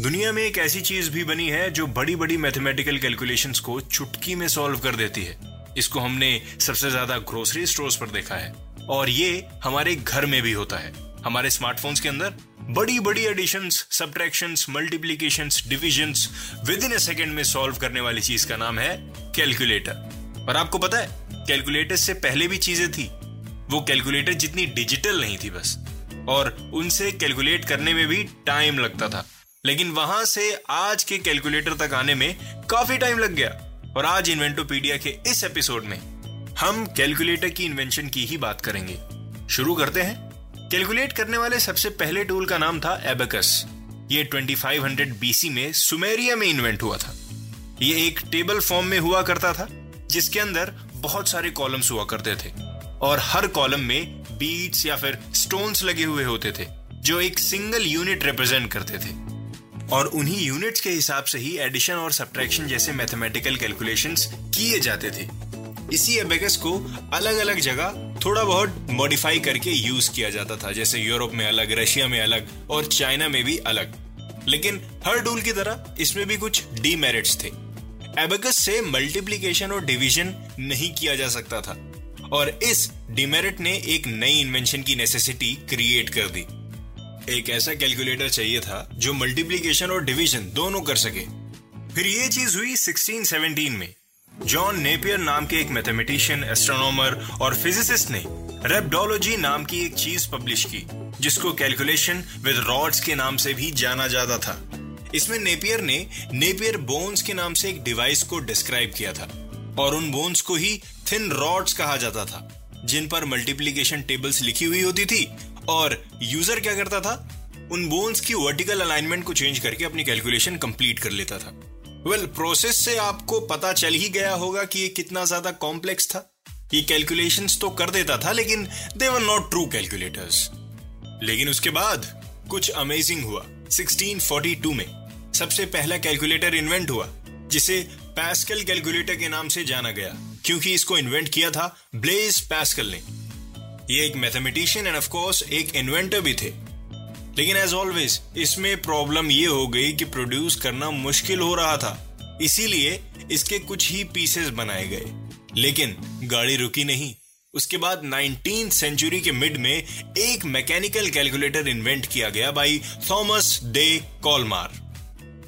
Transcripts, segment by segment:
दुनिया में एक ऐसी चीज़ भी बनी है जो बड़ी बड़ी मैथमेटिकल कैलकुलेशंस को चुटकी में सॉल्व कर देती है। इसको हमने सबसे ज़्यादा ग्रोसरी स्टोर्स पर देखा है। और ये हमारे घर में भी होता है। हमारे स्मार्टफोन्स के अंदर बड़ी बड़ी additions subtractions multiplication divisions within a second में सॉल्व करने वाली चीज़ का नाम है कैलकुलेटर और आपको पता है कैलकुलेटर से पहले भी चीज़ें थी। वो कैलकुलेटर जितनी डिजिटल नहीं थी बस। और उनसे कैलकुलेट करने में भी टाइम लगता था। लेकिन वहाँ से आज के कैलकुलेटर तक आने में काफ़ी टाइम लग गया। और आज इन्वेंटोपीडिया के इस एपिसोड में हम कैलकुलेटर की इन्वेंशन की ही बात करेंगे। शुरू करते हैं। कैलकुलेट करने वाले सबसे पहले टूल का नाम था एबेकस ये 2500 बीसी में सुमेरिया में इन्वेंट हुआ था। ये एक टेबल फॉर्म में हुआ करता था, जिसके अंदर बहुत सारे कॉलम्स हुआ करते थे। और हर कॉलम में बीट्स या फिर स्टोन्स लगे हुए होते थे, जो एक सिंगल यूनिट रिप्रेजेंट करते थे। और उन्हीं यूनिट्स के हिसाब से ही एडिशन और सब्ट्रैक्शन जैसे मैथमेटिकल कैलकुलेशंस किए जाते थे। इसी एबेकस को अलग अलग जगह थोड़ा बहुत मॉडिफाई करके यूज़ किया जाता था, जैसे यूरोप में अलग, रशिया में अलग और चाइना में भी अलग। लेकिन हर टूल की तरह इसमें भी कुछ डीमेरिट्स थे। एबेकस से मल्टीप्लीकेशन और डिवीज़न नहीं किया जा सकता था। और इस डिमेरिट ने एक नई इन्वेंशन की नेसेसिटी क्रिएट कर दी। एक ऐसा कैलकुलेटर चाहिए था जो मल्टीप्लीकेशन और डिवीज़न दोनों कर सके। फिर ये चीज़ हुई 1617 में। जॉन नेपियर नाम के एक मैथमेटिशियन एस्ट्रोनॉमर और फिजिसिस्ट ने रेप्डोलॉजी नाम की एक चीज़ पब्लिश की, जिसको कैलकुलेशन विद रॉड्स के नाम से भी जाना जाता था। इसमें नेपियर ने नेपियर बोन्स के नाम से एक डिवाइस को डिस्क्राइब किया था और उन बोन्स को ही थिन रॉड्स कहा जाता था, जिन पर मल्टीप्लीकेशन टेबल्स लिखी हुई होती थी और यूज़र क्या करता था? उन बोन्स की वर्टिकल अलाइनमेंट को चेंज करके अपनी कैलकुलेशन कंप्लीट कर लेता था। वेल well, प्रोसेस से आपको पता चल ही गया होगा कि ये कितना ज़्यादा कॉम्प्लेक्स था। ये कैलकुलेशंस तो कर देता था लेकिन they were not true calculators लेकिन उसके बाद कुछ अमेजिंग हुआ। 1642 में सबसे पहला कैलकुलेटर इन्वेंट हुआ जिसे पैस्कल कैलकुलेटर के नाम से जाना गया क्योंकि इसको इन्वेंट किया था ब्लेज पैस्कल ने। ये एक मैथमेटिशियन एंड ऑफ़ कोर्स एक इन्वेंटर भी थे। लेकिन एज ऑलवेज इसमें प्रॉब्लम ये हो गई कि प्रोड्यूस करना मुश्किल हो रहा था। इसीलिए इसके कुछ ही पीसेस बनाए गए। लेकिन गाड़ी रुकी नहीं। उसके बाद 19th सेंचुरी के मिड में एक मैकेनिकल कैलकुलेटर इन्वेंट किया गया by Thomas de Colmar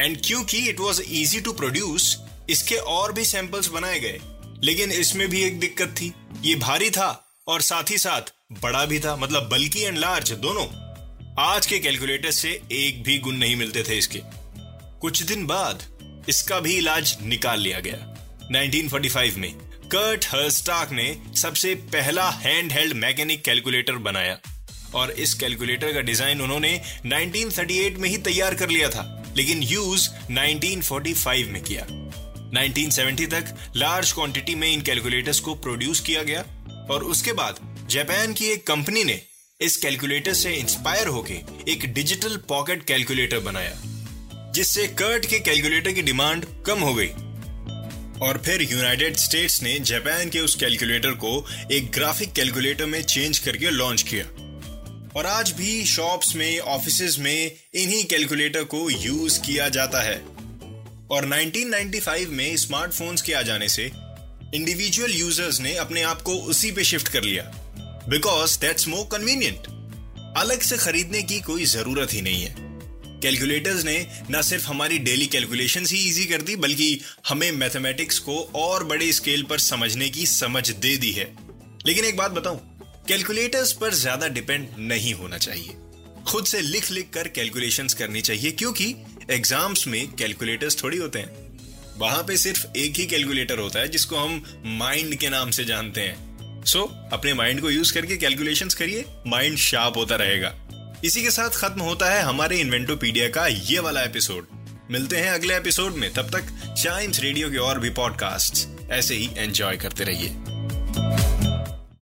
and क्योंकि it was easy to produce इसके और भी सैंपल्स बनाए गए। लेकिन इसमें भी एक दिक्कत थी। ये भारी था। और साथ ही साथ बड़ा भी था मतलब बल्कि एंड लार्ज दोनों। आज के कैलकुलेटर से एक भी गुण नहीं मिलते थे इसके। कुछ दिन बाद इसका भी इलाज निकाल लिया गया। 1945 में कर्ट हर्स्टाक ने सबसे पहला हैंड हेल्ड मैकेनिक कैलकुलेटर बनाया। और इस कैलकुलेटर का डिज़ाइन उन्होंने 1938 में ही तैयार कर लिया था, लेकिन यूज़ 1945 में किया। 1970 तक लार्ज क्वांटिटी में इन कैलकुलेटर्स को प्रोड्यूस किया गया। और उसके बाद जापान की एक कंपनी ने इस कैलकुलेटर से इंस्पायर होके एक डिजिटल पॉकेट कैलकुलेटर बनाया, जिससे कर्ट के कैलकुलेटर की डिमांड कम हो गई। और फिर यूनाइटेड स्टेट्स ने जापान के उस कैलकुलेटर को एक ग्राफिक कैलकुलेटर में चेंज करके लॉन्च किया। और आज भी शॉप्स में ऑफ़िस में इन्हीं कैलकुलेटर को यूज़ किया जाता है। और 1995 में स्मार्टफोन्स के आ जाने से इंडिविजुअल यूज़र्स ने अपने आप को उसी पे शिफ्ट कर लिया। बिकॉज़ दैट्स मोर कन्वीनियंट अलग से खरीदने की कोई ज़रूरत ही नहीं है। कैलकुलेटर्स ने न सिर्फ़ हमारी डेली कैलकुलेशन ही इजी कर दी, बल्कि हमें मैथमेटिक्स को और बड़े स्केल पर समझने की समझ दे दी है। लेकिन एक बात बताऊँ कैलकुलेटर्स पर ज़्यादा डिपेंड नहीं होना चाहिए। खुद से लिख लिख कर कैलकुलेशंस करनी चाहिए, क्योंकि एग्ज़ाम्स में कैलकुलेटर्स थोड़ी होते हैं। वहाँ पे सिर्फ़ एक ही कैलकुलेटर होता है जिसको हम माइंड के नाम से जानते हैं। सो so, अपने माइंड को यूज़ करके कैलकुलेशन करिए माइंड शार्प होता रहेगा। इसी के साथ खत्म होता है हमारे इन्वेंटोपीडिया का ये वाला एपिसोड मिलते हैं अगले एपिसोड में तब तक चाइम्स रेडियो के और भी पॉडकास्ट ऐसे ही एंजॉय करते रहिए।